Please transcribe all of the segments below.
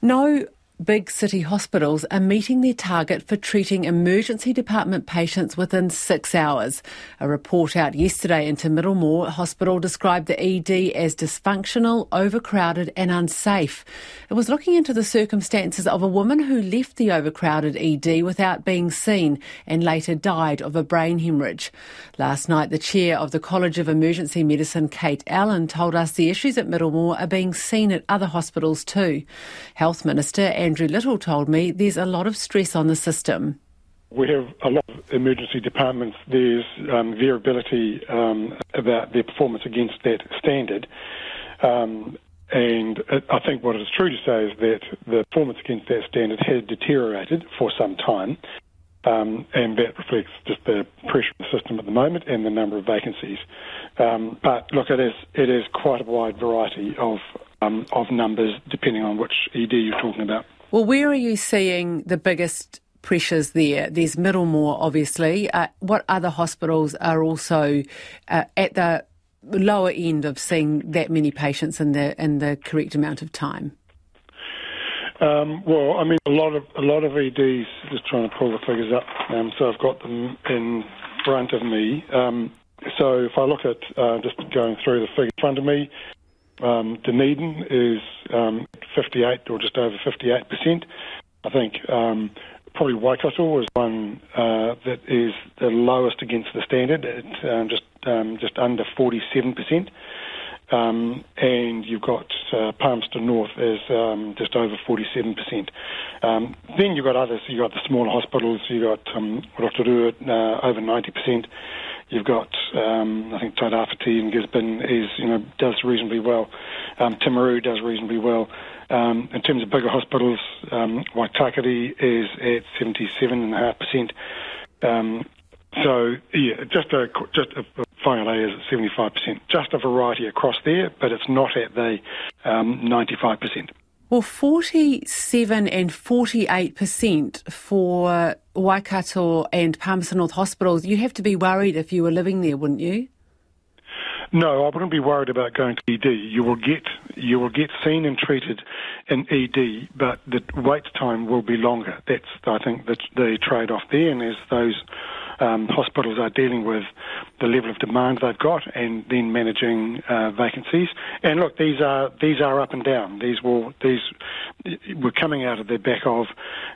No big city hospitals are meeting their target for treating emergency department patients within six hours. A report out yesterday into Middlemore Hospital described the ED as dysfunctional, overcrowded, and unsafe. It was looking into the circumstances of a woman who left the overcrowded ED without being seen and later died of a brain hemorrhage. Last night, the chair of the College of Emergency Medicine, Kate Allen, told us the issues at Middlemore are being seen at other hospitals too. Health Minister Andrew Little told me there's a lot of stress on the system. We have a lot of emergency departments. There's um, variability um, about their performance against that standard. Um, and I think what is true to say is that the performance against that standard has deteriorated for some time. Um, and that reflects just the pressure in the system at the moment and the number of vacancies. Um, but look, it is it is quite a wide variety of um, of numbers depending on which ED you're talking about. Well, where are you seeing the biggest pressures there? There's Middlemore, obviously. Uh, what other hospitals are also uh, at the lower end of seeing that many patients in the in the correct amount of time? Um, well, I mean, a lot of a lot of EDs. Just trying to pull the figures up, um, so I've got them in front of me. Um, so if I look at uh, just going through the figures in front of me, um, Dunedin is um, 58 or just over 58 percent. I think um, probably Waikato is one uh, that is the lowest against the standard, at um, just um, just under 47 percent. Um, and you've got uh, Palmerston North is um, just over 47%. Um, then you've got others. You've got the smaller hospitals. You've got um, Rotorua uh, over 90%. You've got, um, I think, Tairāwhiti in Gisborne is, you know, does reasonably well. Um, Timaru does reasonably well. Um, in terms of bigger hospitals, um, Waitakere is at 77.5%. Um, so, yeah, just a, just a Whangarei is at 75%. Just a variety across there, but it's not at the um, 95%. Well, 47 and 48% for Waikato and Palmerston North hospitals, you'd have to be worried if you were living there, wouldn't you? No, I wouldn't be worried about going to ED. You will get you will get seen and treated in ED, but the wait time will be longer. That's I think the, the trade off there, and as those um, hospitals are dealing with the level of demand they've got and then managing uh, vacancies. And look, these are these are up and down. These will these we're coming out of the back of,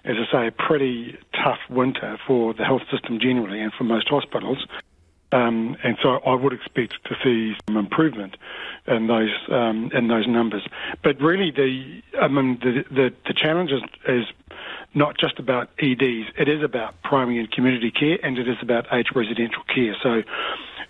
as I say, a pretty tough winter for the health system generally and for most hospitals. Um, and so I would expect to see some improvement in those um, in those numbers. But really, the I mean the the, the challenge is, is not just about EDs. It is about primary and community care, and it is about aged residential care. So,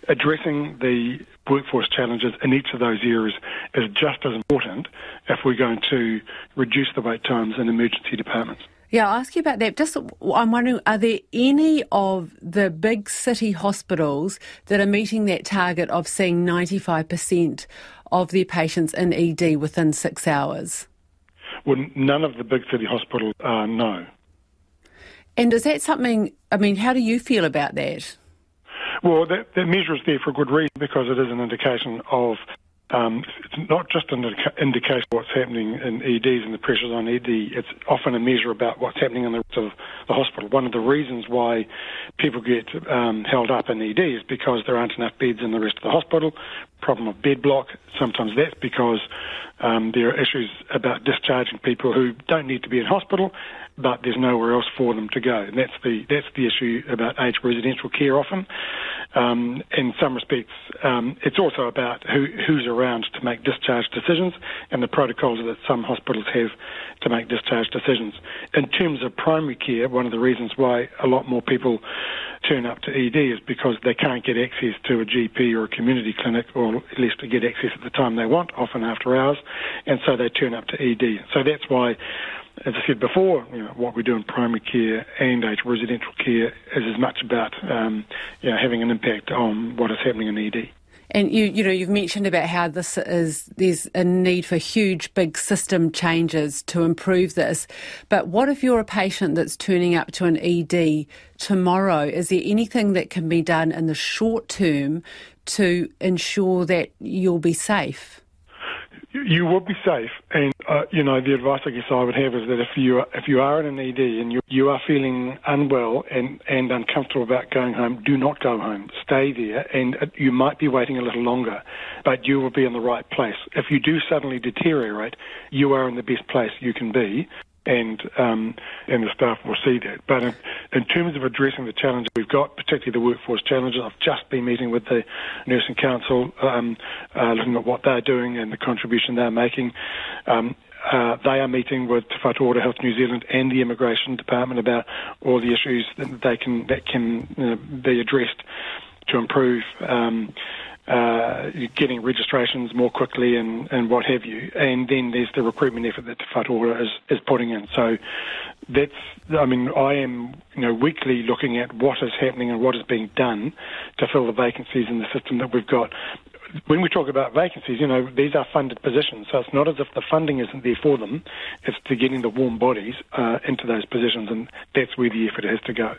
addressing the workforce challenges in each of those areas is just as important if we're going to reduce the wait times in emergency departments. Yeah, I'll ask you about that. Just, I'm wondering, are there any of the big city hospitals that are meeting that target of seeing 95% of their patients in ED within six hours? Well, none of the big city hospitals are, no. And is that something, I mean, how do you feel about that? Well, that, that measure is there for a good reason because it is an indication of um, it's not just an indication of what's happening in EDs and the pressures on ED. It's often a measure about what's happening in the rest of the hospital. One of the reasons why people get um, held up in ED is because there aren't enough beds in the rest of the hospital. Problem of bed block. Sometimes that's because um, there are issues about discharging people who don't need to be in hospital, but there's nowhere else for them to go. And that's the that's the issue about aged residential care often. Um, in some respects, um, it's also about who, who's around to make discharge decisions and the protocols that some hospitals have to make discharge decisions. In terms of primary care, one of the reasons why a lot more people turn up to ED is because they can't get access to a GP or a community clinic, or at least to get access at the time they want, often after hours, and so they turn up to ED. So that's why as I said before, you know, what we do in primary care and aged residential care is as much about um, you know, having an impact on what is happening in ED. And you, you know, you've mentioned about how this is there's a need for huge, big system changes to improve this. But what if you're a patient that's turning up to an ED tomorrow? Is there anything that can be done in the short term to ensure that you'll be safe? you will be safe, and uh, you know the advice I guess I would have is that if you are, if you are in an ED and you you are feeling unwell and and uncomfortable about going home, do not go home. Stay there, and uh, you might be waiting a little longer, but you will be in the right place. If you do suddenly deteriorate, you are in the best place you can be, and um, and the staff will see that. But in, in, terms of addressing the challenges we've got, particularly the workforce challenges, I've just been meeting with the Nursing Council, um, uh, looking at what they're doing and the contribution they're making. Um, uh, they are meeting with Te Whatu Ora Health New Zealand and the Immigration Department about all the issues that they can that can you know, be addressed to improve um, uh, getting registrations more quickly and, and what have you. And then there's the recruitment effort that Te Whatu Ora is, is putting in. So that's, I mean, I am, you know, weekly looking at what is happening and what is being done to fill the vacancies in the system that we've got when we talk about vacancies, you know, these are funded positions, so it's not as if the funding isn't there for them. It's to getting the warm bodies uh, into those positions, and that's where the effort has to go.